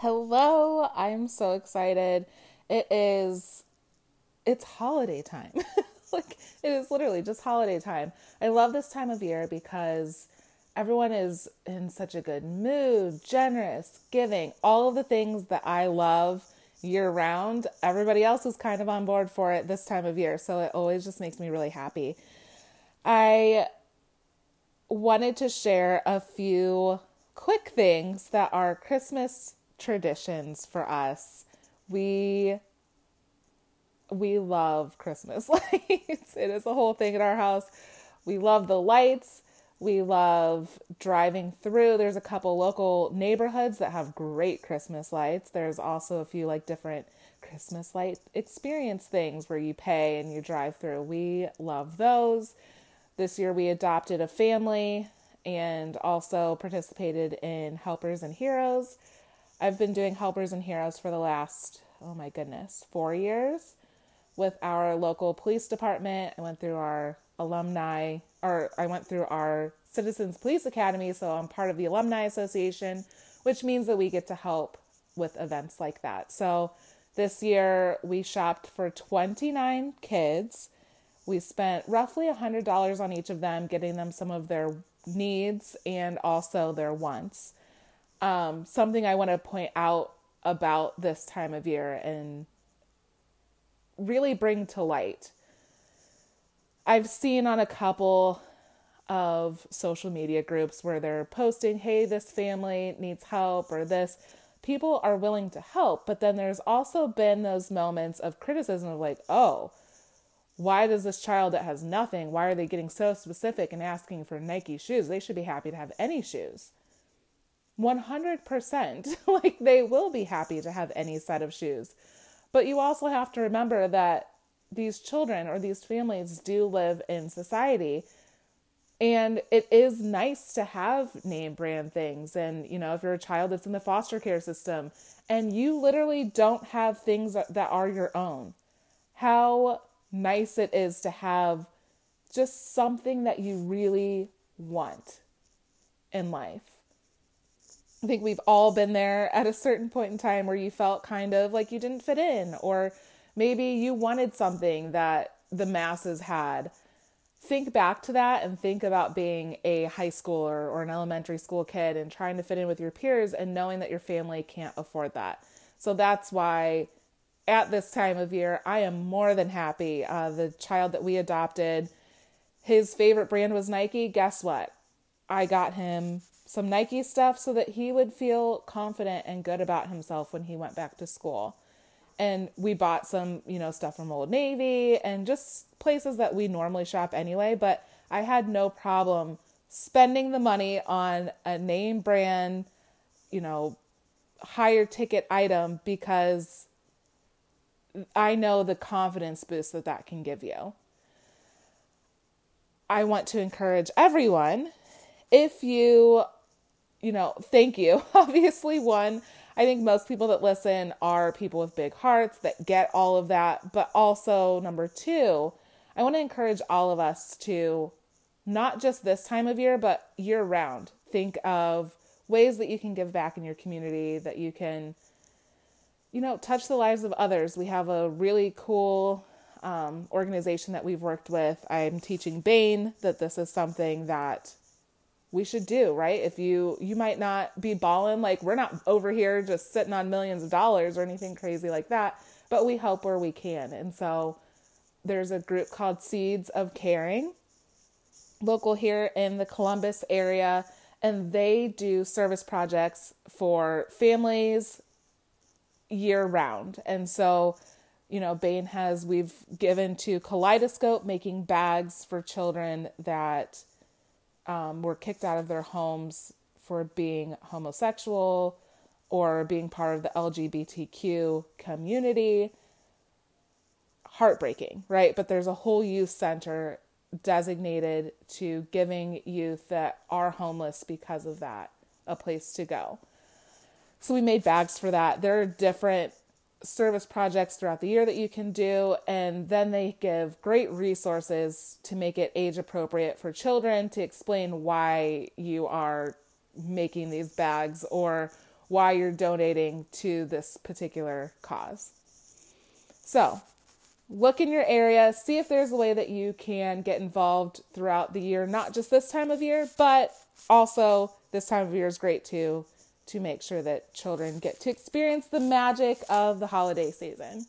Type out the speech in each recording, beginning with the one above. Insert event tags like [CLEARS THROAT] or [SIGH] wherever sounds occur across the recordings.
Hello, I'm so excited. It is it's holiday time. [LAUGHS] like it is literally just holiday time. I love this time of year because everyone is in such a good mood, generous, giving, all of the things that I love year round. Everybody else is kind of on board for it this time of year, so it always just makes me really happy. I wanted to share a few quick things that are Christmas traditions for us. We we love Christmas [LAUGHS] lights. it is a whole thing in our house. We love the lights. We love driving through. There's a couple local neighborhoods that have great Christmas lights. There's also a few like different Christmas light experience things where you pay and you drive through. We love those. This year we adopted a family and also participated in Helpers and Heroes. I've been doing Helpers and Heroes for the last, oh my goodness, four years with our local police department. I went through our alumni, or I went through our Citizens Police Academy, so I'm part of the Alumni Association, which means that we get to help with events like that. So this year we shopped for 29 kids. We spent roughly $100 on each of them, getting them some of their needs and also their wants um, something I want to point out about this time of year and really bring to light. I've seen on a couple of social media groups where they're posting, hey, this family needs help or this. People are willing to help, but then there's also been those moments of criticism of like, oh, why does this child that has nothing, why are they getting so specific and asking for Nike shoes? They should be happy to have any shoes. 100%. [LAUGHS] like they will be happy to have any set of shoes. But you also have to remember that these children or these families do live in society and it is nice to have name brand things and you know if you're a child that's in the foster care system and you literally don't have things that are your own how nice it is to have just something that you really want in life I think we've all been there at a certain point in time where you felt kind of like you didn't fit in, or maybe you wanted something that the masses had. Think back to that and think about being a high schooler or an elementary school kid and trying to fit in with your peers and knowing that your family can't afford that. So that's why at this time of year, I am more than happy. Uh, the child that we adopted, his favorite brand was Nike. Guess what? I got him some Nike stuff so that he would feel confident and good about himself when he went back to school. And we bought some, you know, stuff from Old Navy and just places that we normally shop anyway, but I had no problem spending the money on a name brand, you know, higher ticket item because I know the confidence boost that that can give you. I want to encourage everyone if you you know, thank you. [LAUGHS] Obviously, one, I think most people that listen are people with big hearts that get all of that. But also, number two, I want to encourage all of us to not just this time of year, but year round, think of ways that you can give back in your community, that you can, you know, touch the lives of others. We have a really cool um, organization that we've worked with. I'm teaching Bain that this is something that we should do, right? If you you might not be balling like we're not over here just sitting on millions of dollars or anything crazy like that, but we help where we can. And so there's a group called Seeds of Caring local here in the Columbus area and they do service projects for families year round. And so you know, Bain has we've given to Kaleidoscope making bags for children that um, were kicked out of their homes for being homosexual or being part of the LGBTQ community. Heartbreaking, right? But there's a whole youth center designated to giving youth that are homeless because of that a place to go. So we made bags for that. There are different service projects throughout the year that you can do. And then they give great resources to make it age appropriate for children to explain why you are making these bags or why you're donating to this particular cause. So, look in your area, see if there's a way that you can get involved throughout the year, not just this time of year, but also this time of year is great too to make sure that children get to experience the magic of the holiday season.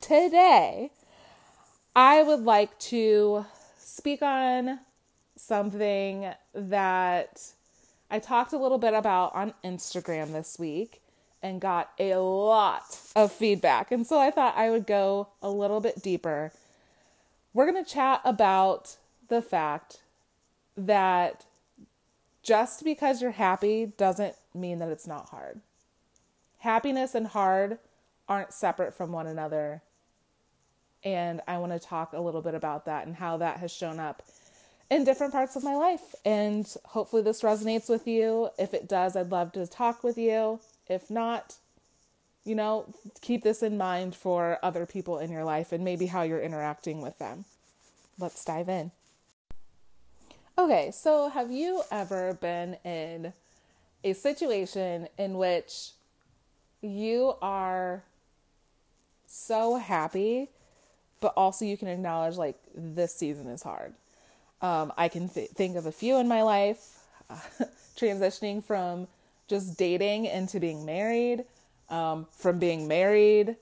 Today, I would like to speak on something that I talked a little bit about on Instagram this week and got a lot of feedback. And so I thought I would go a little bit deeper. We're going to chat about the fact that just because you're happy doesn't mean that it's not hard. Happiness and hard aren't separate from one another. And I want to talk a little bit about that and how that has shown up in different parts of my life. And hopefully, this resonates with you. If it does, I'd love to talk with you. If not, you know, keep this in mind for other people in your life and maybe how you're interacting with them. Let's dive in. Okay, so have you ever been in a situation in which you are so happy, but also you can acknowledge like this season is hard? Um, I can th- think of a few in my life, uh, [LAUGHS] transitioning from just dating into being married, um, from being married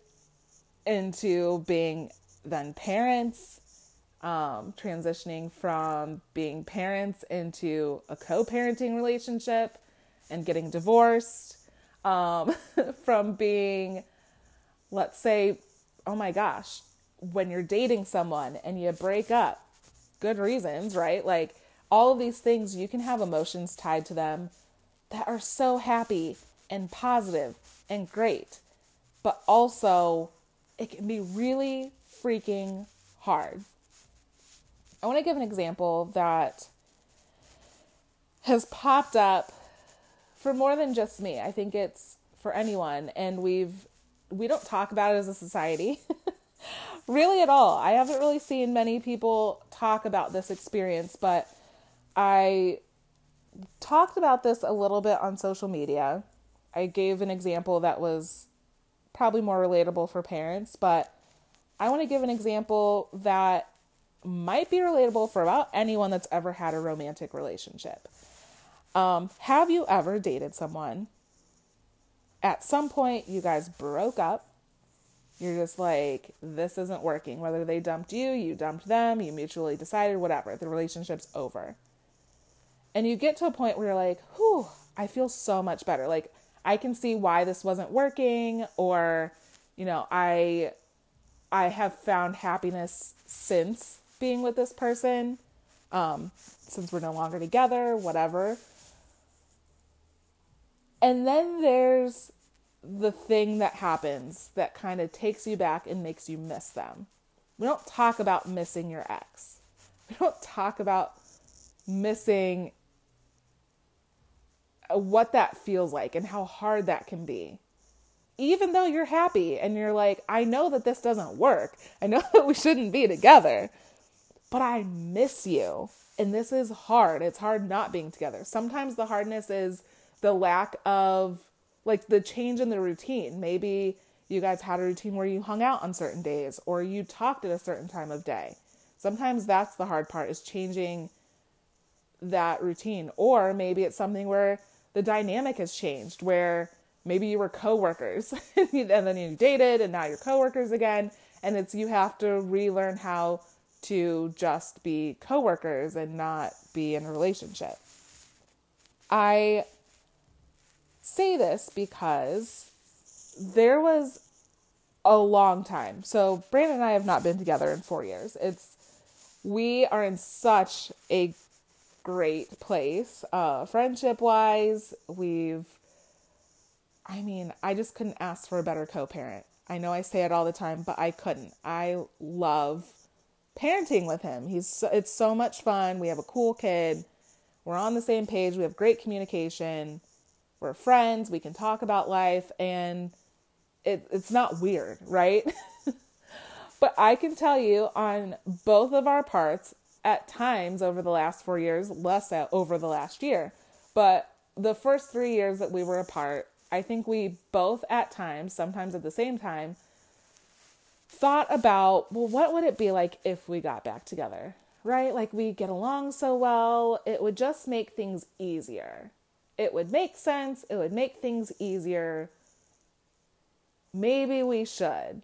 into being then parents, um, transitioning from being parents into a co parenting relationship and getting divorced, um, [LAUGHS] from being, let's say, oh my gosh, when you're dating someone and you break up good reasons, right? Like all of these things, you can have emotions tied to them that are so happy and positive and great, but also it can be really freaking hard. I want to give an example that has popped up for more than just me. I think it's for anyone and we've we don't talk about it as a society. [LAUGHS] really at all. I haven't really seen many people talk about this experience, but I talked about this a little bit on social media. I gave an example that was probably more relatable for parents, but I want to give an example that might be relatable for about anyone that's ever had a romantic relationship. Um, have you ever dated someone? At some point, you guys broke up you're just like, this isn't working. Whether they dumped you, you dumped them, you mutually decided, whatever, the relationship's over. And you get to a point where you're like, whew, I feel so much better. Like, I can see why this wasn't working, or, you know, I I have found happiness since being with this person, um, since we're no longer together, whatever. And then there's the thing that happens that kind of takes you back and makes you miss them. We don't talk about missing your ex. We don't talk about missing what that feels like and how hard that can be. Even though you're happy and you're like, I know that this doesn't work. I know [LAUGHS] that we shouldn't be together, but I miss you. And this is hard. It's hard not being together. Sometimes the hardness is the lack of like the change in the routine. Maybe you guys had a routine where you hung out on certain days or you talked at a certain time of day. Sometimes that's the hard part is changing that routine. Or maybe it's something where the dynamic has changed, where maybe you were coworkers [LAUGHS] and then you dated and now you're coworkers again. And it's you have to relearn how to just be coworkers and not be in a relationship. I say this because there was a long time. So Brandon and I have not been together in 4 years. It's we are in such a great place uh friendship wise. We've I mean, I just couldn't ask for a better co-parent. I know I say it all the time, but I couldn't. I love parenting with him. He's it's so much fun. We have a cool kid. We're on the same page. We have great communication we're friends, we can talk about life, and it, it's not weird, right? [LAUGHS] but I can tell you on both of our parts, at times over the last four years, less over the last year, but the first three years that we were apart, I think we both at times, sometimes at the same time, thought about, well, what would it be like if we got back together? Right? Like we get along so well, it would just make things easier. It would make sense, it would make things easier. Maybe we should.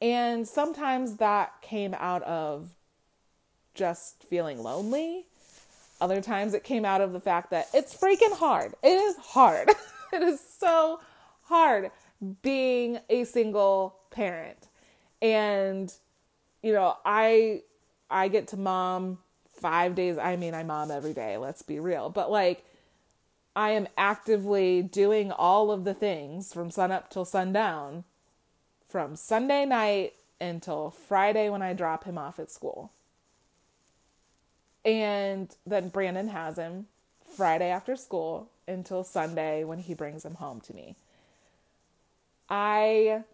And sometimes that came out of just feeling lonely. Other times it came out of the fact that it's freaking hard. It is hard. [LAUGHS] it is so hard being a single parent. And you know, I I get to mom 5 days. I mean, I mom every day, let's be real. But like I am actively doing all of the things from sun up till sundown from Sunday night until Friday when I drop him off at school. And then Brandon has him Friday after school until Sunday when he brings him home to me. I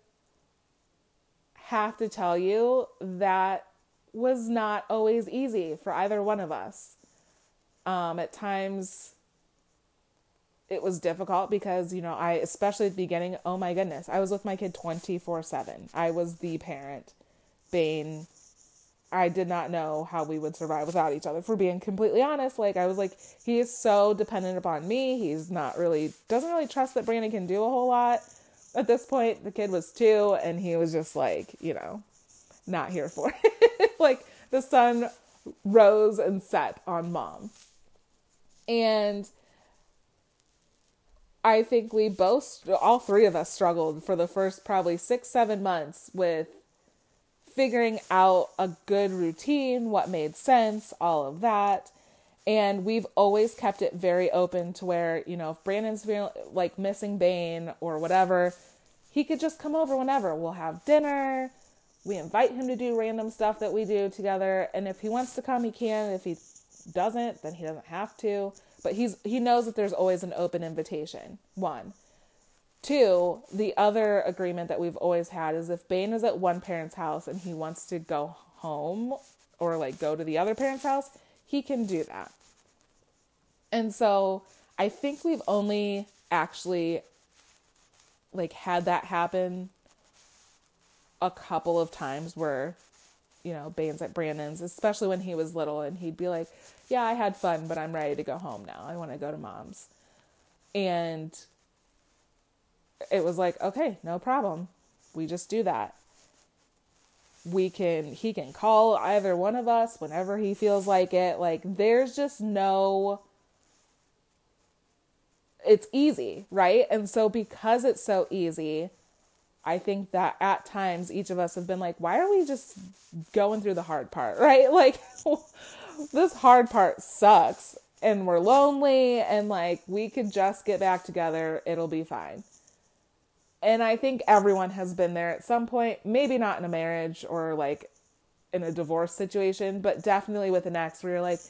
have to tell you that was not always easy for either one of us. Um, at times, it was difficult because, you know, I, especially at the beginning, oh my goodness, I was with my kid 24 7. I was the parent. Bane I did not know how we would survive without each other. For being completely honest, like I was like, he is so dependent upon me. He's not really doesn't really trust that Brandon can do a whole lot. At this point, the kid was two, and he was just like, you know, not here for [LAUGHS] it. like the sun rose and set on mom, and I think we both, all three of us, struggled for the first probably six, seven months with figuring out a good routine, what made sense, all of that. And we've always kept it very open to where, you know, if Brandon's feeling like missing Bane or whatever, he could just come over whenever. We'll have dinner. We invite him to do random stuff that we do together. And if he wants to come, he can. If he doesn't, then he doesn't have to. But he's he knows that there's always an open invitation. One. Two, the other agreement that we've always had is if Bane is at one parent's house and he wants to go home or like go to the other parent's house, he can do that. And so I think we've only actually like had that happen a couple of times where you know Bane's at Brandon's, especially when he was little, and he'd be like, "Yeah, I had fun, but I'm ready to go home now. I want to go to mom's." And it was like, okay, no problem. We just do that. We can, he can call either one of us whenever he feels like it. Like, there's just no, it's easy, right? And so, because it's so easy, I think that at times each of us have been like, why are we just going through the hard part, [LAUGHS] right? Like, [LAUGHS] this hard part sucks and we're lonely and like we could just get back together, it'll be fine. And I think everyone has been there at some point, maybe not in a marriage or like in a divorce situation, but definitely with an ex where you're like,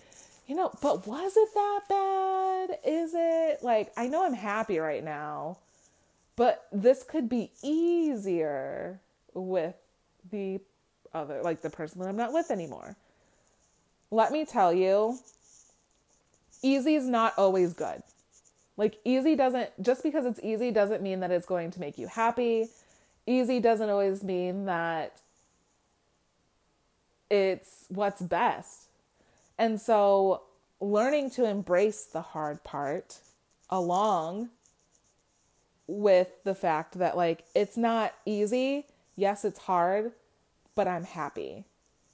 you know, but was it that bad? Is it? Like, I know I'm happy right now, but this could be easier with the other, like the person that I'm not with anymore. Let me tell you, easy is not always good. Like easy doesn't just because it's easy doesn't mean that it's going to make you happy. Easy doesn't always mean that it's what's best. And so learning to embrace the hard part along with the fact that like it's not easy. Yes, it's hard, but I'm happy.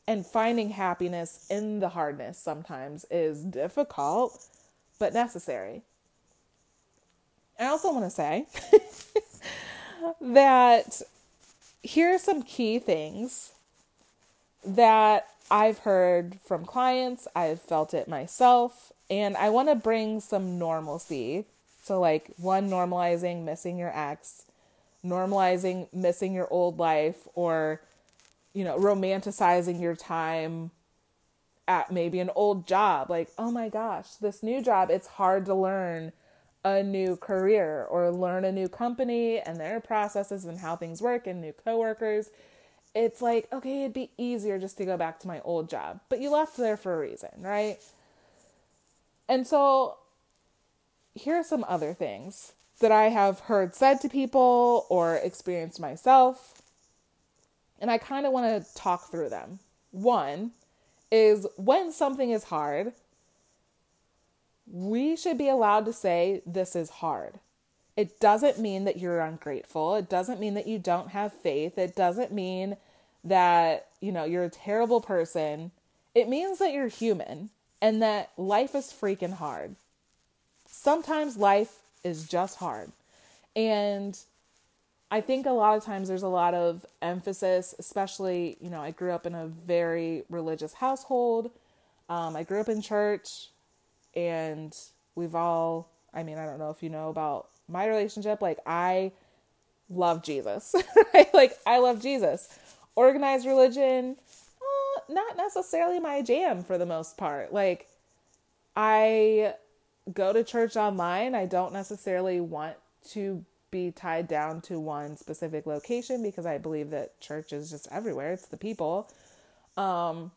And finding happiness in the hardness sometimes is difficult, but necessary. I also want to say [LAUGHS] that here are some key things that I've heard from clients, I've felt it myself, and I want to bring some normalcy. So, like, one, normalizing missing your ex, normalizing missing your old life, or, you know, romanticizing your time at maybe an old job. Like, oh my gosh, this new job, it's hard to learn a new career or learn a new company and their processes and how things work and new coworkers. It's like, okay, it'd be easier just to go back to my old job, but you left there for a reason, right? And so here are some other things that I have heard said to people or experienced myself. And I kind of want to talk through them. One is when something is hard, we should be allowed to say, This is hard. It doesn't mean that you're ungrateful. It doesn't mean that you don't have faith. It doesn't mean that, you know, you're a terrible person. It means that you're human and that life is freaking hard. Sometimes life is just hard. And I think a lot of times there's a lot of emphasis, especially, you know, I grew up in a very religious household. Um, I grew up in church, and we've all, I mean, I don't know if you know about my relationship. Like, I love Jesus, [LAUGHS] right? Like, I love Jesus. Organized religion, uh, not necessarily my jam for the most part. Like, I go to church online. I don't necessarily want to be tied down to one specific location because I believe that church is just everywhere. It's the people. Um,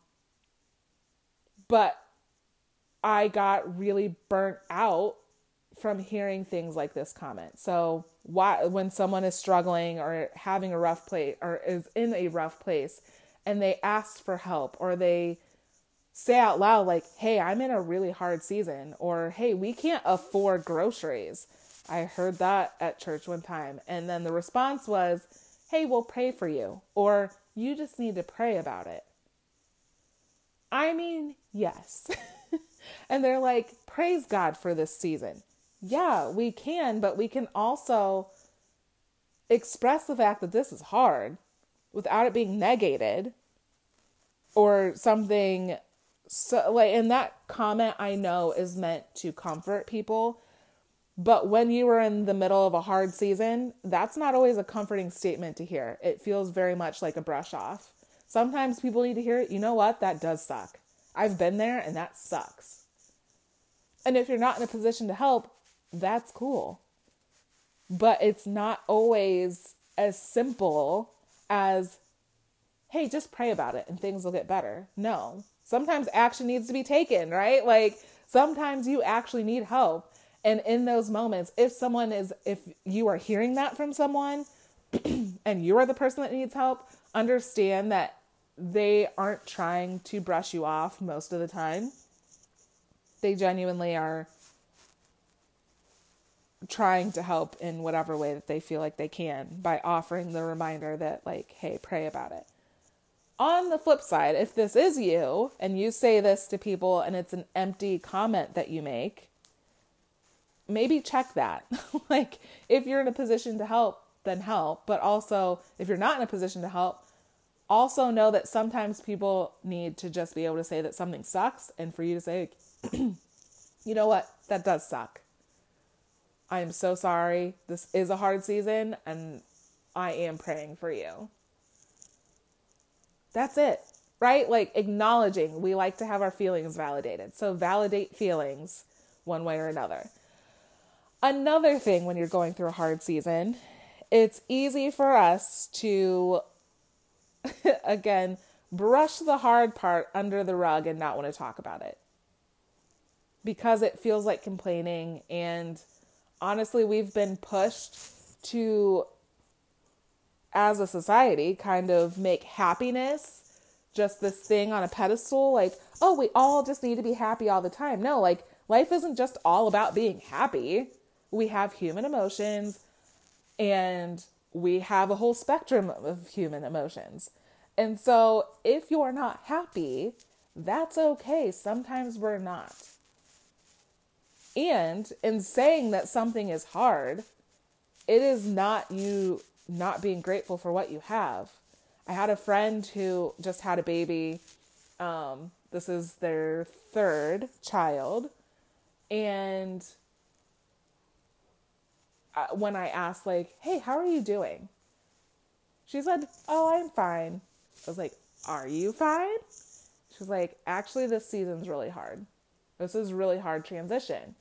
but I got really burnt out from hearing things like this comment. So why when someone is struggling or having a rough place or is in a rough place and they ask for help or they say out loud like, "Hey, I'm in a really hard season," or "Hey, we can't afford groceries." I heard that at church one time. And then the response was, hey, we'll pray for you, or you just need to pray about it. I mean, yes. [LAUGHS] and they're like, praise God for this season. Yeah, we can, but we can also express the fact that this is hard without it being negated or something so like and that comment I know is meant to comfort people but when you are in the middle of a hard season, that's not always a comforting statement to hear. It feels very much like a brush off. Sometimes people need to hear, you know what, that does suck. I've been there and that sucks. And if you're not in a position to help, that's cool. But it's not always as simple as, hey, just pray about it and things will get better. No. Sometimes action needs to be taken, right? Like sometimes you actually need help. And in those moments, if someone is, if you are hearing that from someone [CLEARS THROAT] and you are the person that needs help, understand that they aren't trying to brush you off most of the time. They genuinely are trying to help in whatever way that they feel like they can by offering the reminder that, like, hey, pray about it. On the flip side, if this is you and you say this to people and it's an empty comment that you make, maybe check that. [LAUGHS] like, if you're in a position to help, then help. But also, if you're not in a position to help, also know that sometimes people need to just be able to say that something sucks and for you to say, [CLEARS THROAT] you know what, that does suck. I am so sorry. This is a hard season and I am praying for you. That's it, right? Like acknowledging we like to have our feelings validated. So validate feelings one way or another. Another thing when you're going through a hard season, it's easy for us to, [LAUGHS] again, brush the hard part under the rug and not want to talk about it because it feels like complaining. And honestly, we've been pushed to, as a society, kind of make happiness just this thing on a pedestal. Like, oh, we all just need to be happy all the time. No, like, life isn't just all about being happy we have human emotions and we have a whole spectrum of human emotions. And so if you're not happy, that's okay. Sometimes we're not. And in saying that something is hard, it is not you not being grateful for what you have. I had a friend who just had a baby. Um, this is their third child. And uh, when I asked, like, hey, how are you doing? She said, oh, I'm fine. I was like, are you fine? She's like, actually, this season's really hard. This is really hard transition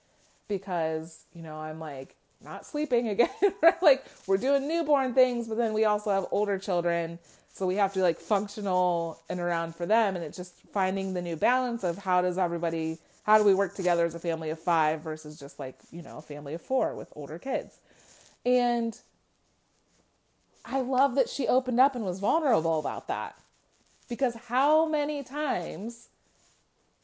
because, you know, I'm like not sleeping again. [LAUGHS] Like we're doing newborn things, but then we also have older children. So we have to like functional and around for them. And it's just finding the new balance of how does everybody how do we work together as a family of five versus just like, you know, a family of four with older kids? And I love that she opened up and was vulnerable about that. Because how many times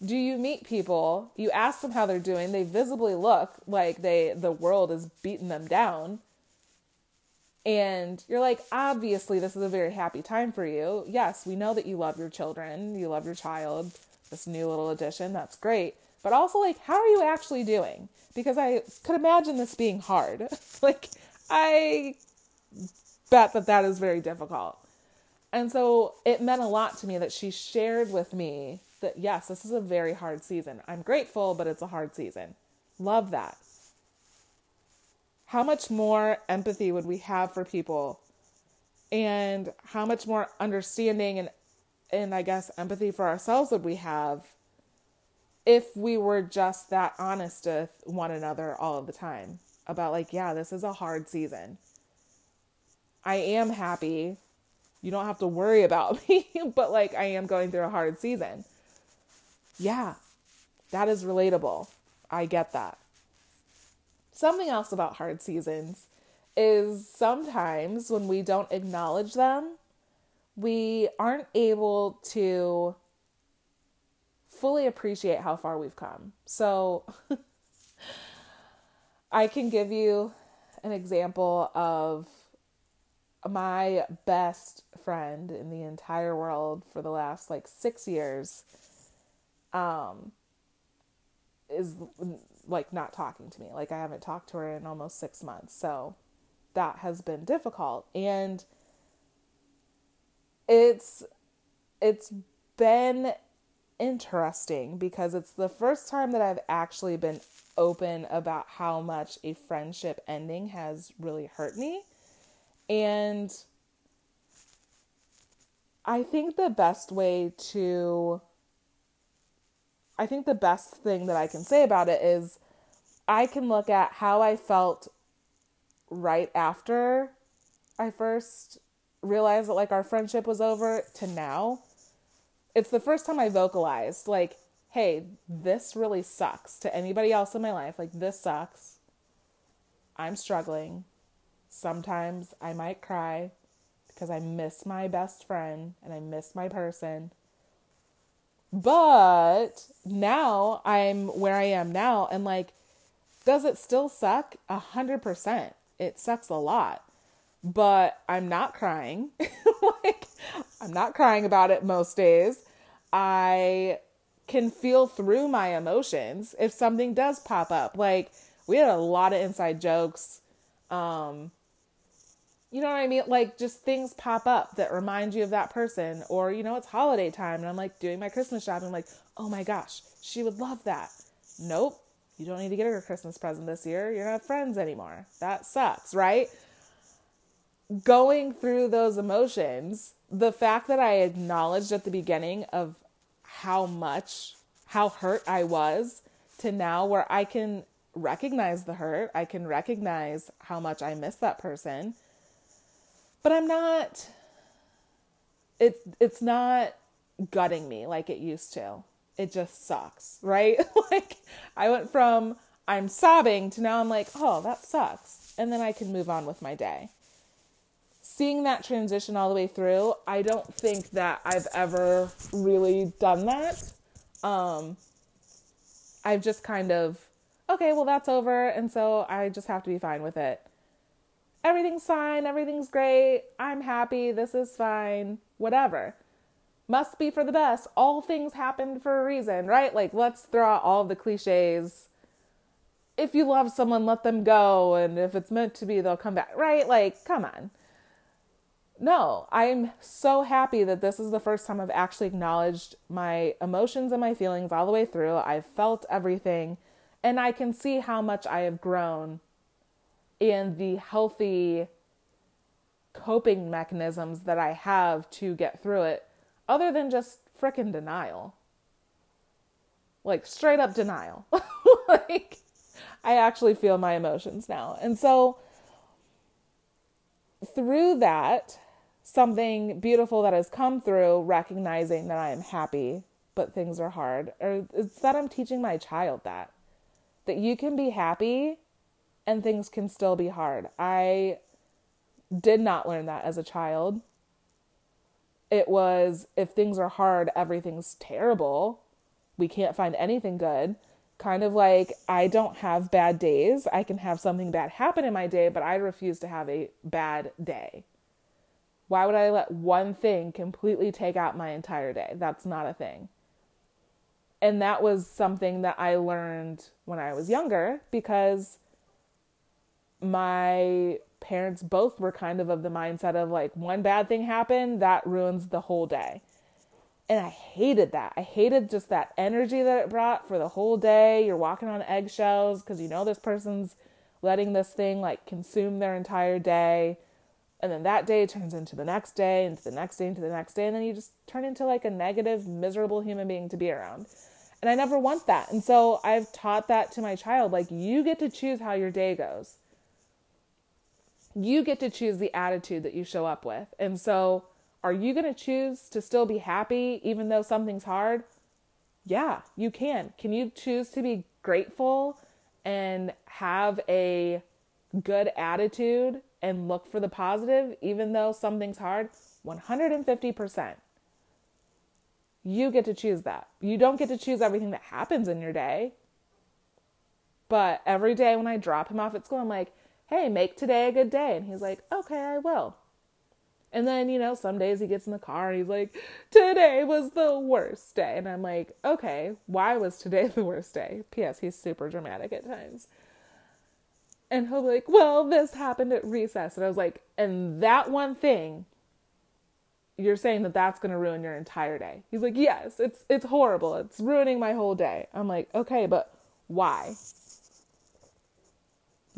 do you meet people, you ask them how they're doing, they visibly look like they the world is beating them down. And you're like, obviously this is a very happy time for you. Yes, we know that you love your children, you love your child, this new little addition, that's great. But also like how are you actually doing? Because I could imagine this being hard. [LAUGHS] like I bet that that is very difficult. And so it meant a lot to me that she shared with me that yes, this is a very hard season. I'm grateful, but it's a hard season. Love that. How much more empathy would we have for people? And how much more understanding and and I guess empathy for ourselves would we have if we were just that honest with one another all of the time about like, yeah, this is a hard season. I am happy. You don't have to worry about [LAUGHS] me, but like I am going through a hard season. Yeah, that is relatable. I get that. Something else about hard seasons is sometimes when we don't acknowledge them, we aren't able to fully appreciate how far we've come. So [LAUGHS] I can give you an example of my best friend in the entire world for the last like six years um is like not talking to me. Like i haven't talked to her in almost six months. So that has been difficult. And it's it's been interesting because it's the first time that I've actually been open about how much a friendship ending has really hurt me. And I think the best way to I think the best thing that I can say about it is I can look at how I felt right after I first realized that like our friendship was over to now. It's the first time I vocalized like, hey, this really sucks to anybody else in my life. Like this sucks. I'm struggling. Sometimes I might cry because I miss my best friend and I miss my person. But now I'm where I am now and like does it still suck? A hundred percent. It sucks a lot. But I'm not crying. [LAUGHS] like I'm not crying about it most days. I can feel through my emotions if something does pop up. Like we had a lot of inside jokes um you know what I mean? Like just things pop up that remind you of that person, or you know, it's holiday time and I'm like doing my Christmas shopping. I'm like, oh my gosh, she would love that. Nope, you don't need to get her a Christmas present this year. You're not friends anymore. That sucks, right? Going through those emotions, the fact that I acknowledged at the beginning of how much, how hurt I was, to now where I can recognize the hurt, I can recognize how much I miss that person but I'm not it it's not gutting me like it used to. It just sucks, [LAUGHS] right? like I went from I'm sobbing to now I'm like, "Oh, that sucks." And then I can move on with my day. Seeing that transition all the way through, I don't think that I've ever really done that. Um I've just kind of okay, well that's over and so I just have to be fine with it everything's fine, everything's great, I'm happy, this is fine, whatever. Must be for the best. All things happened for a reason, right? Like, let's throw out all the cliches. If you love someone, let them go. And if it's meant to be, they'll come back, right? Like, come on. No, I'm so happy that this is the first time I've actually acknowledged my emotions and my feelings all the way through. I've felt everything, and I can see how much I have grown and the healthy coping mechanisms that I have to get through it, other than just frickin' denial. Like straight up denial. [LAUGHS] like, I actually feel my emotions now. And so, through that, something beautiful that has come through recognizing that I am happy but things are hard. Or it's that I'm teaching my child that. That you can be happy and things can still be hard. I did not learn that as a child. It was if things are hard, everything's terrible. We can't find anything good. Kind of like I don't have bad days. I can have something bad happen in my day, but I refuse to have a bad day. Why would I let one thing completely take out my entire day? That's not a thing. And that was something that I learned when I was younger because my parents both were kind of of the mindset of like one bad thing happened that ruins the whole day. And i hated that. I hated just that energy that it brought for the whole day. You're walking on eggshells because you know this person's letting this thing like consume their entire day. And then that day turns into the next day into the next day into the next day and then you just turn into like a negative miserable human being to be around. And i never want that. And so i've taught that to my child. Like you get to choose how your day goes you get to choose the attitude that you show up with. And so, are you going to choose to still be happy even though something's hard? Yeah, you can. Can you choose to be grateful and have a good attitude and look for the positive even though something's hard? 150%. You get to choose that. You don't get to choose everything that happens in your day. But every day when I drop him off at school, I'm like, hey, make today a good day. And he's like, okay, I will. And then, you know, some days he gets in the car and he's like, today was the worst day. And I'm like, okay, why was today [LAUGHS] the worst day? P.S. He's super dramatic at times. And he'll be like, well, this happened at recess. And I was like, and that one thing, you're saying that that's going to ruin your entire day. He's like, yes, it's, it's horrible. It's ruining my whole day. I'm like, okay, but why?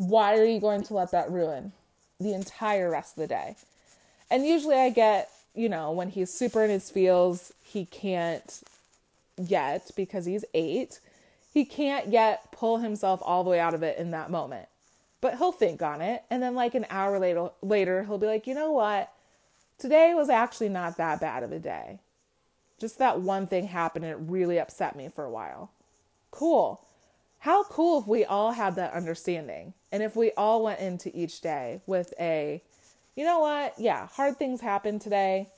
Why are you going to let that ruin the entire rest of the day? And usually I get, you know, when he's super in his feels, he can't yet because he's eight. He can't yet pull himself all the way out of it in that moment. But he'll think on it. And then, like an hour later, later, he'll be like, you know what? Today was actually not that bad of a day. Just that one thing happened and it really upset me for a while. Cool. How cool if we all had that understanding and if we all went into each day with a, you know what? Yeah, hard things happen today,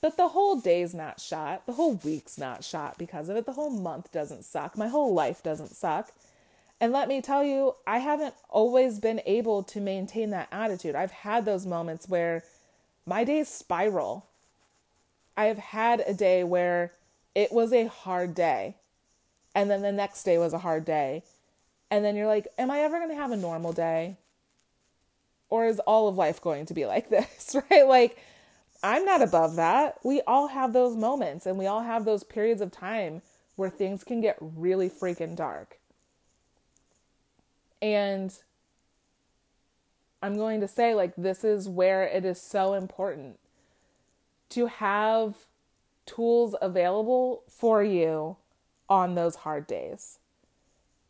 but the whole day's not shot. The whole week's not shot because of it. The whole month doesn't suck. My whole life doesn't suck. And let me tell you, I haven't always been able to maintain that attitude. I've had those moments where my days spiral. I have had a day where it was a hard day and then the next day was a hard day. And then you're like, am I ever going to have a normal day? Or is all of life going to be like [LAUGHS] this, right? Like, I'm not above that. We all have those moments and we all have those periods of time where things can get really freaking dark. And I'm going to say, like, this is where it is so important to have tools available for you on those hard days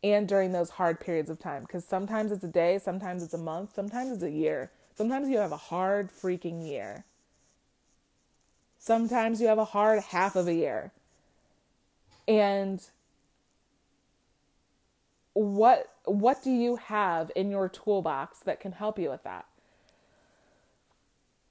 and during those hard periods of time because sometimes it's a day, sometimes it's a month, sometimes it's a year. Sometimes you have a hard freaking year. Sometimes you have a hard half of a year. And what what do you have in your toolbox that can help you with that?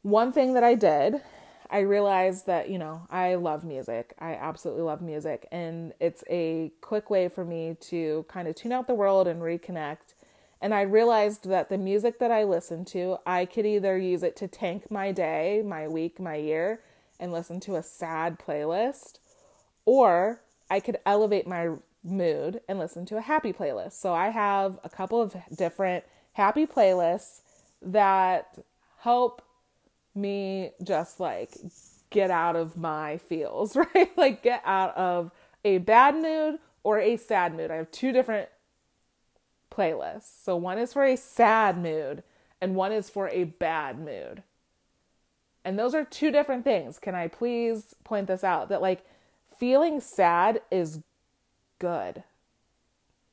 One thing that I did I realized that, you know, I love music. I absolutely love music. And it's a quick way for me to kind of tune out the world and reconnect. And I realized that the music that I listen to, I could either use it to tank my day, my week, my year, and listen to a sad playlist, or I could elevate my mood and listen to a happy playlist. So I have a couple of different happy playlists that help me just like get out of my feels, [LAUGHS] right? like get out of a bad mood or a sad mood. I have two different playlists. So one is for a sad mood and one is for a bad mood. And those are two different things. Can I please point this out that like feeling sad is good.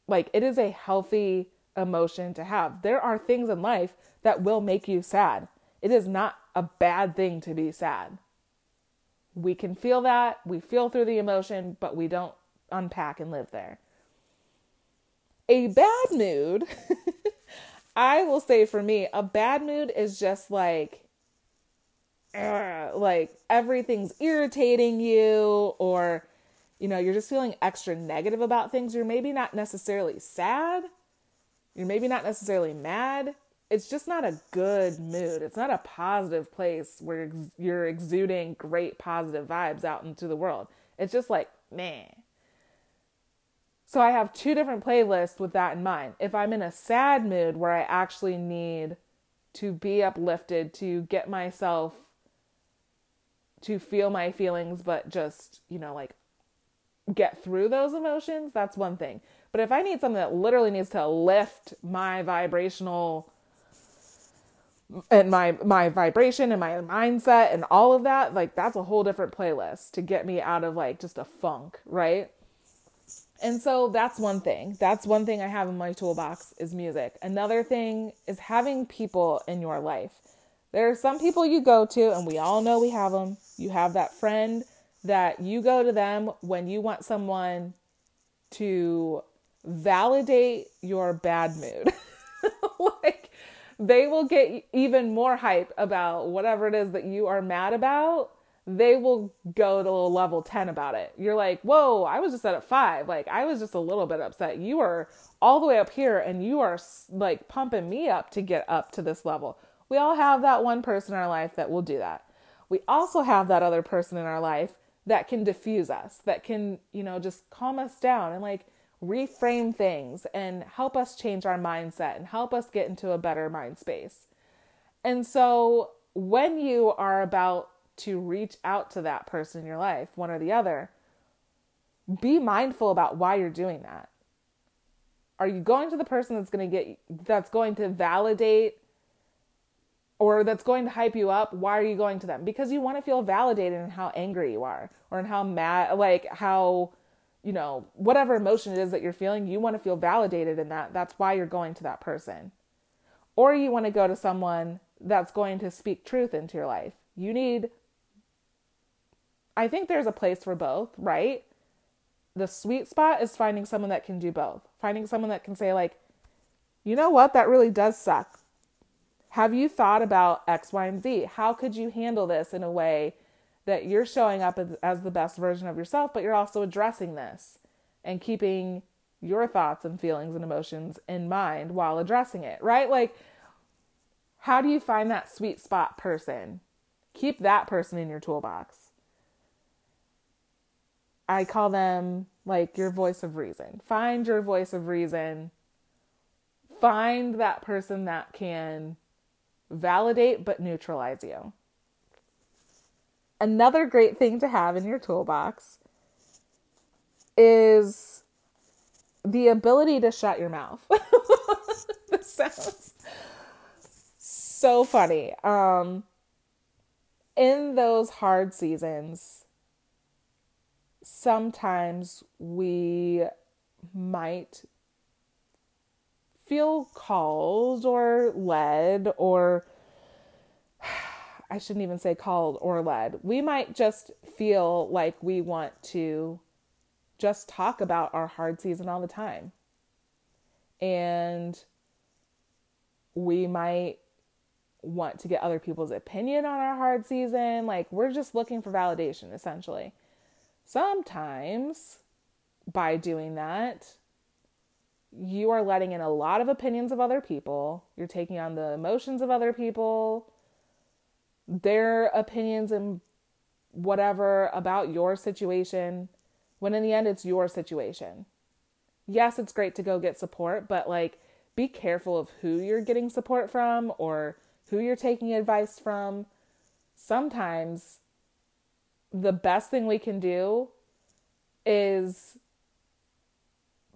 Like it is a healthy emotion to have. There are things in life that will make you sad. It is not a bad thing to be sad. We can feel that, we feel through the emotion, but we don't unpack and live there. A bad mood, [LAUGHS] I will say for me, a bad mood is just like, like everything's irritating you, or, you know, you're just feeling extra negative about things. You're maybe not necessarily sad, you're maybe not necessarily mad. It's just not a good mood. It's not a positive place where you're exuding great positive vibes out into the world. It's just like, man. So I have two different playlists with that in mind. If I'm in a sad mood where I actually need to be uplifted, to get myself to feel my feelings, but just, you know, like get through those emotions, that's one thing. But if I need something that literally needs to lift my vibrational and my my vibration and my mindset and all of that, like that's a whole different playlist to get me out of like just a funk, right? And so that's one thing. That's one thing I have in my toolbox is music. Another thing is having people in your life. There are some people you go to, and we all know we have them. You have that friend that you go to them when you want someone to validate your bad mood. [LAUGHS] like, they will get even more hype about whatever it is that you are mad about they will go to level 10 about it. You're like, whoa, I was just at a five. Like, I was just a little bit upset. You are all the way up here and you are like pumping me up to get up to this level. We all have that one person in our life that will do that. We also have that other person in our life that can diffuse us, that can, you know, just calm us down and like reframe things and help us change our mindset and help us get into a better mind space. And so when you are about to reach out to that person in your life, one or the other, be mindful about why you're doing that. Are you going to the person that's going to get that's going to validate or that's going to hype you up? Why are you going to them? Because you want to feel validated in how angry you are or in how mad like how you know, whatever emotion it is that you're feeling, you want to feel validated in that. That's why you're going to that person. Or you want to go to someone that's going to speak truth into your life. You need I think there's a place for both, right? The sweet spot is finding someone that can do both. Finding someone that can say, like, you know what, that really does suck. Have you thought about X, Y, and Z? How could you handle this in a way that you're showing up as, as the best version of yourself, but you're also addressing this and keeping your thoughts and feelings and emotions in mind while addressing it, right? Like, how do you find that sweet spot person? Keep that person in your toolbox. I call them like your voice of reason. Find your voice of reason. Find that person that can validate but neutralize you. Another great thing to have in your toolbox is the ability to shut your mouth. [LAUGHS] this sounds so funny. Um, in those hard seasons, sometimes we might feel called or led or I shouldn't even say called or led. We might just feel like we want to just talk about our hard season all the time. And we might want to get other people's opinion on our hard season. Like, we're just looking for validation, essentially. Sometimes by doing that, you are letting in a lot of opinions of other people. You're taking on the emotions of other people, their opinions and whatever about your situation, when in the end, it's your situation. Yes, it's great to go get support, but like be careful of who you're getting support from or who you're taking advice from. Sometimes the best thing we can do is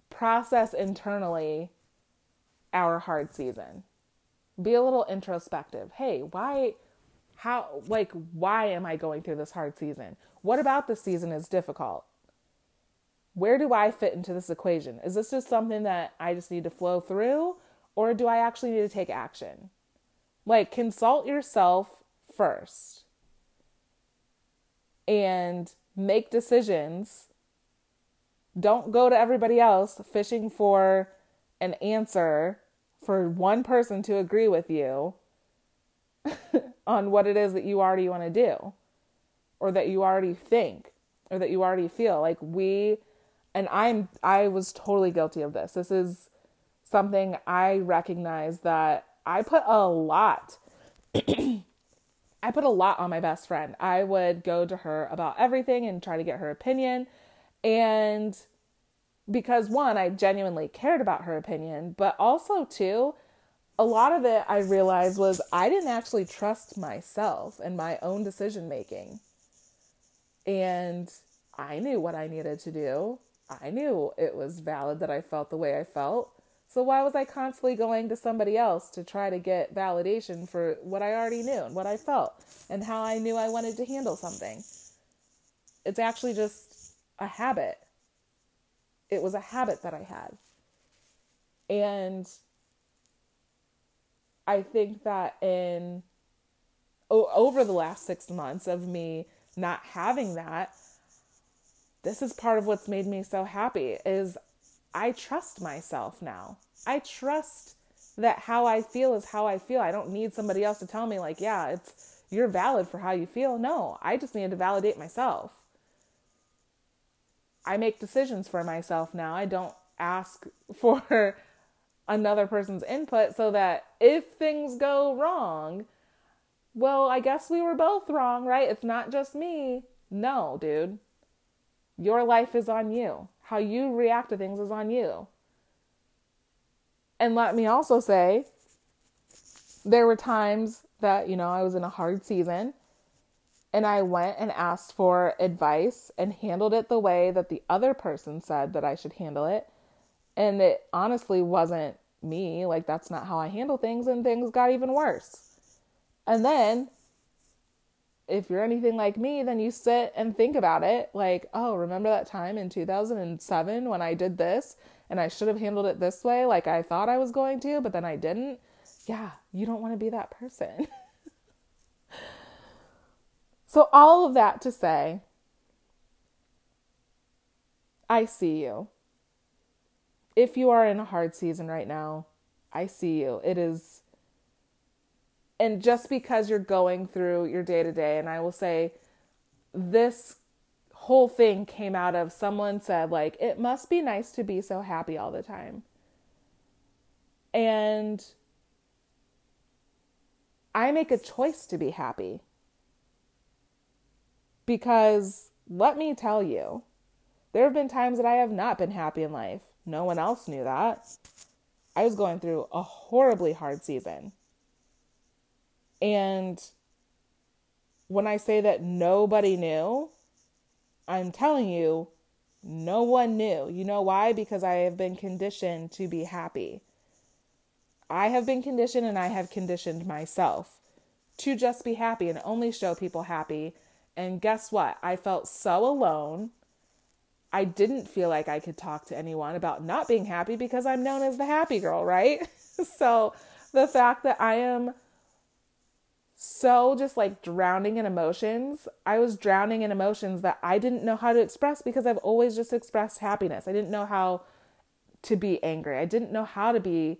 process internally our hard season. Be a little introspective. Hey, why how like why am I going through this hard season? What about this season is difficult? Where do I fit into this equation? Is this just something that I just need to flow through or do I actually need to take action? Like consult yourself first and make decisions. Don't go to everybody else fishing for an answer for one person to agree with you [LAUGHS] on what it is that you already want to do or that you already think or that you already feel like we and I'm I was totally guilty of this. This is something I recognize that I put a lot [CLEARS THROAT] I put a lot on my best friend. I would go to her about everything and try to get her opinion and because one, I genuinely cared about her opinion, but also two, a lot of it I realized was I didn't actually trust myself and my own decision making. And I knew what I needed to do. I knew it was valid that I felt the way I felt. So why was I constantly going to somebody else to try to get validation for what I already knew and what I felt and how I knew I wanted to handle something? It's actually just a habit. It was a habit that I had. And I think that in over the last 6 months of me not having that, this is part of what's made me so happy is I trust myself now. I trust that how I feel is how I feel. I don't need somebody else to tell me like, yeah, it's you're valid for how you feel. No, I just need to validate myself. I make decisions for myself now. I don't ask [LAUGHS] for another person's input so that if things go wrong, well, I guess we were both wrong, right? It's not just me. No, dude. Your life is on you. How you react to things is on you. And let me also say, there were times that, you know, I was in a hard season and I went and asked for advice and handled it the way that the other person said that I should handle it. And it honestly wasn't me. Like, that's not how I handle things, and things got even worse. And then, if you're anything like me, then you sit and think about it like, oh, remember that time in 2007 when I did this and I should have handled it this way, like I thought I was going to, but then I didn't? Yeah, you don't want to be that person. [LAUGHS] So, all of that to say, I see you. If you are in a hard season right now, I see you. It is, and just because you're going through your day to day, and I will say, this whole thing came out of someone said, like, it must be nice to be so happy all the time. And I make a choice to be happy. Because let me tell you, there have been times that I have not been happy in life. No one else knew that. I was going through a horribly hard season. And when I say that nobody knew, I'm telling you, no one knew. You know why? Because I have been conditioned to be happy. I have been conditioned and I have conditioned myself to just be happy and only show people happy and guess what? I felt so alone. I didn't feel like I could talk to anyone about not being happy because I'm known as the happy girl, right? [LAUGHS] so the fact that I am so just like drowning in emotions, I was drowning in emotions that I didn't know how to express because I've always just expressed happiness. I didn't know how to be angry. I didn't know how to be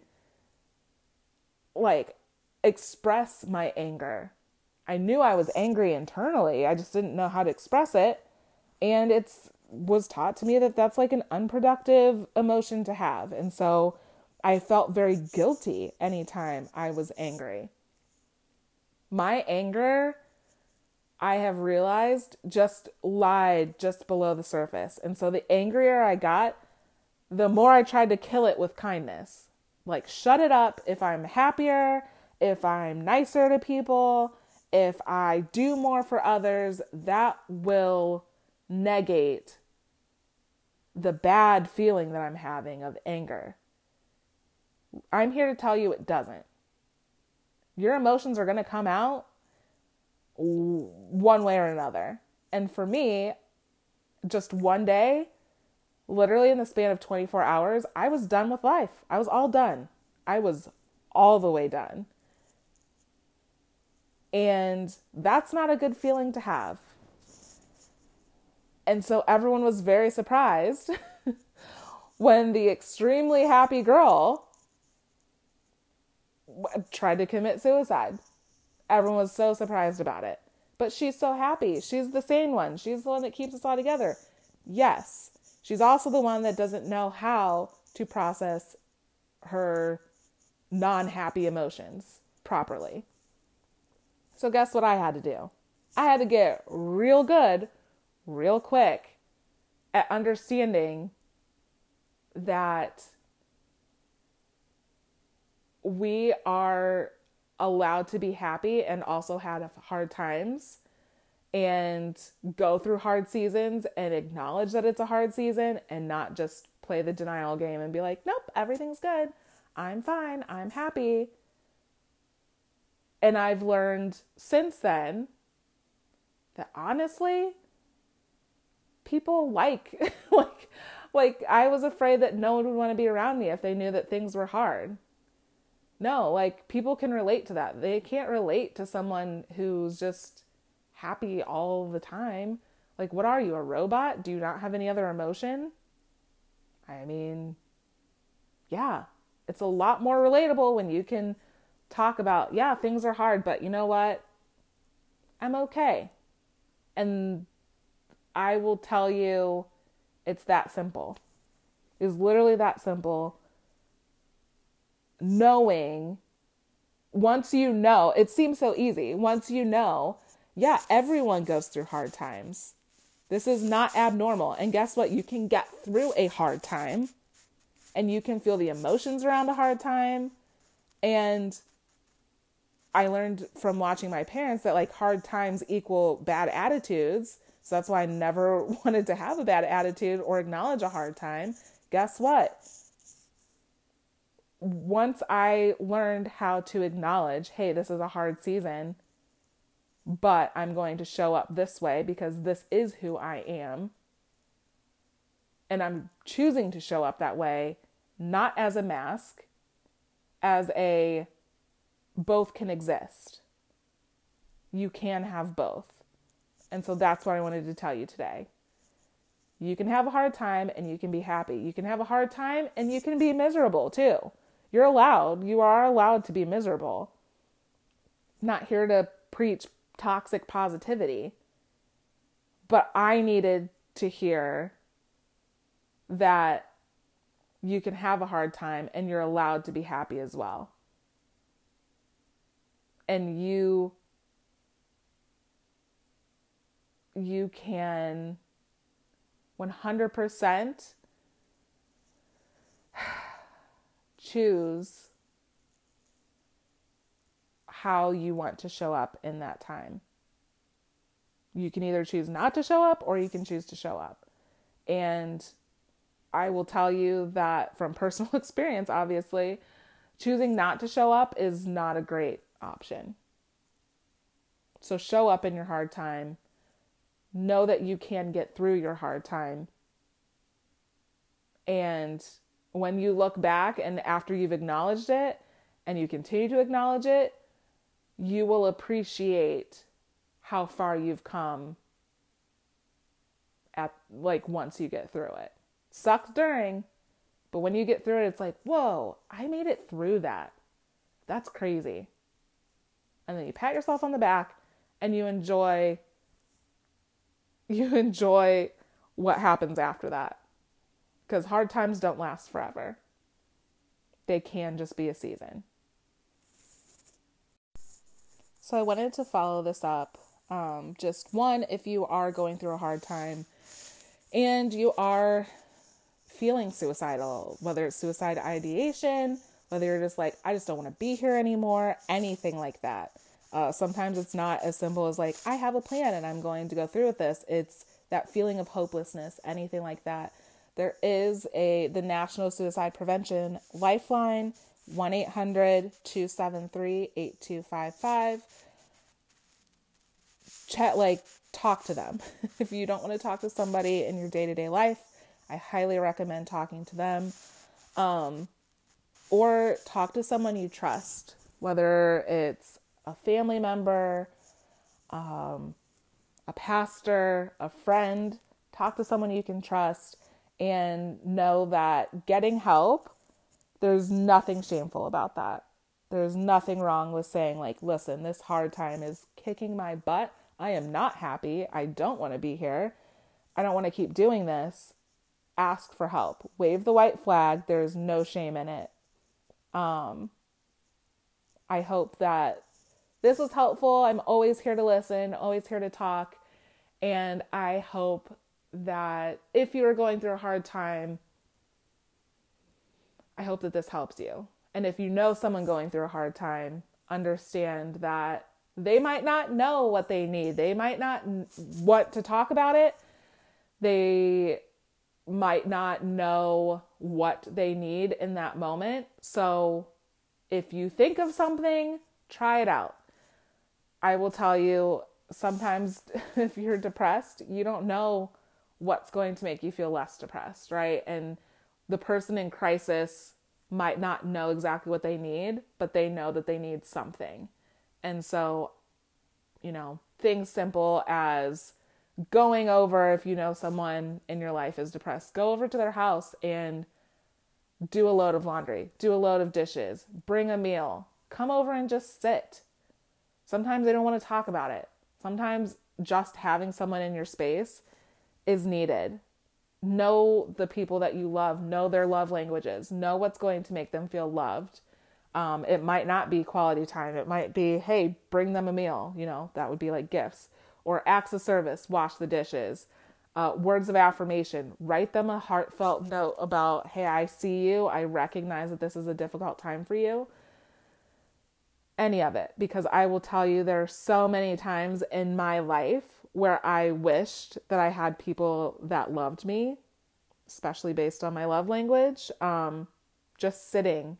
like express my anger. I knew I was angry internally. I just didn't know how to express it. And it's was taught to me that that's like an unproductive emotion to have. And so I felt very guilty anytime I was angry. My anger, I have realized, just lied just below the surface. And so the angrier I got, the more I tried to kill it with kindness. Like, shut it up if I'm happier, if I'm nicer to people, if I do more for others, that will negate the bad feeling that I'm having of anger. I'm here to tell you it doesn't. Your emotions are going to come out one way or another. And for me, just one day, literally in the span of 24 hours, I was done with life. I was all done. I was all the way done. And that's not a good feeling to have. And so everyone was very surprised [LAUGHS] when the extremely happy girl tried to commit suicide. Everyone was so surprised about it. But she's so happy. She's the sane one. She's the one that keeps us all together. Yes. She's also the one that doesn't know how to process her non happy emotions properly. So, guess what I had to do? I had to get real good, real quick at understanding that we are allowed to be happy and also have hard times and go through hard seasons and acknowledge that it's a hard season and not just play the denial game and be like, nope, everything's good. I'm fine. I'm happy. And I've learned since then that honestly, people like, [LAUGHS] like, like I was afraid that no one would want to be around me if they knew that things were hard. No, like people can relate to that. They can't relate to someone who's just happy all the time. Like, what are you, a robot? Do you not have any other emotion? I mean, yeah, it's a lot more relatable when you can talk about, yeah, things are hard, but you know what? I'm okay. And I will tell you, it's that simple. It's literally that simple. Knowing, once you know, it seems so easy. Once you know yeah, everyone goes through hard times. This is not abnormal. And guess what? You can get through a hard time and you can feel the emotions around a hard time. And I learned from watching my parents that like hard times equal bad attitudes. So that's why I never [LAUGHS] wanted to have a bad attitude or acknowledge a hard time. Guess what? Once I learned how to acknowledge, hey, this is a hard season, but I'm going to show up this way because this is who I am. And I'm choosing to show up that way, not as a mask, as a both can exist. You can have both. And so that's what I wanted to tell you today. You can have a hard time and you can be happy. You can have a hard time and you can be miserable too. You're allowed, you are allowed to be miserable. not here to preach toxic positivity. But I needed to hear that you can have a hard time and you're allowed to be happy as well. And you you can 100% [SIGHS] choose how you want to show up in that time. You can either choose not to show up or you can choose to show up. And I will tell you that from [LAUGHS] personal experience, obviously, choosing not to show up is not a great option. So show up in your hard time. Know that you can get through your hard time. And when you look back and after you've acknowledged it and you continue to acknowledge it, you will appreciate how far you've come at like once you get through it. Sucks during, but when you get through it, it's like, whoa, I made it through that. That's crazy. And then you pat yourself on the back and you enjoy you [LAUGHS] enjoy what happens after that. Because hard times don't last forever. They can just be a season. So I wanted to follow this up. Um, just one, if you are going through a hard time and you are feeling suicidal, whether it's suicide ideation, whether you're just like, I just don't want to be here anymore, anything like that. Uh, sometimes it's not as simple as like, I have a plan and I'm going to go through with this. It's that feeling of hopelessness, anything like that. There is a the National Suicide Prevention Lifeline 1 800 273 8255. Chat, like, talk to them. [LAUGHS] if you don't want to talk to somebody in your day to day life, I highly recommend talking to them. Um, or talk to someone you trust, whether it's a family member, um, a pastor, a friend. talk to someone you can trust and know that getting help, there's nothing shameful about that. There's nothing wrong with saying, like, listen, this hard time is kicking my butt. I am not happy. I don't want to be here. I don't want to keep doing this. Ask for help. Wave the white flag. There's no shame in it. Um, I hope that this was helpful. I'm always here to listen, always here to talk. And I hope that if you are going through a hard time, I hope that this helps you. And if you know someone going through a hard time, understand that they might not know what they need. They might not want to talk about it. They might not know what they need in that moment. So if you think of something, try it out. I will tell you sometimes [LAUGHS] if you're depressed, you don't know what's going to make you feel less depressed, right? And the person in crisis might not know exactly what they need, but they know that they need something. And so, you know, things simple as going over if you know someone in your life is depressed, go over to their house and do a load of laundry, do a load of dishes, bring a meal, come over and just sit. Sometimes they don't want to talk about it. Sometimes just having someone in your space is needed. Know the people that you love, know their love languages, know what's going to make them feel loved. Um, it might not be quality time. It might be, hey, bring them a meal. You know, that would be like gifts or acts of service, wash the dishes. Uh, words of affirmation, write them a heartfelt note about, hey, I see you. I recognize that this is a difficult time for you. Any of it, because I will tell you, there are so many times in my life where I wished that I had people that loved me, especially based on my love language. Um, just sitting.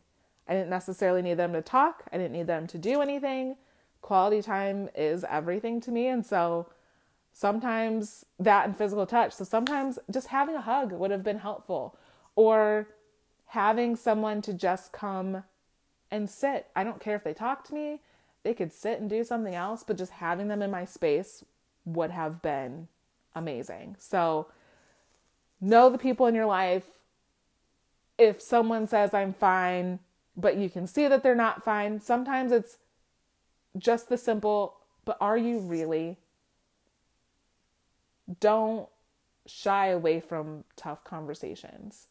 I didn't necessarily need them to talk, I didn't need them to do anything. Quality time is everything to me. And so sometimes that and physical touch. So sometimes just having a hug would have been helpful or having someone to just come and sit. I don't care if they talk to me, they could sit and do something else, but just having them in my space would have been amazing. So, know the people in your life. If someone says, I'm fine, but you can see that they're not fine, sometimes it's just the simple, but are you really? Don't shy away from tough conversations.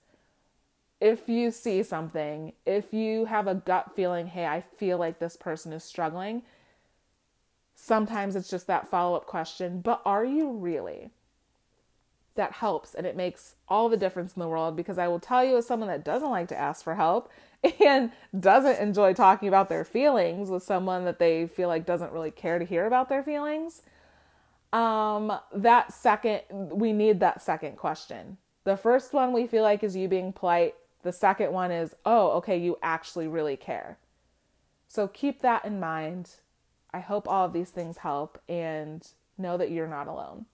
If you see something, if you have a gut feeling, hey, I feel like this person is struggling, Sometimes it's just that follow up question, but are you really? That helps and it makes all the difference in the world because I will tell you, as someone that doesn't like to ask for help [LAUGHS] and doesn't enjoy talking about their feelings with someone that they feel like doesn't really care to hear about their feelings, um, that second, we need that second question. The first one we feel like is you being polite. The second one is, oh, okay, you actually really care. So keep that in mind I hope all of these things help and know that you're not alone.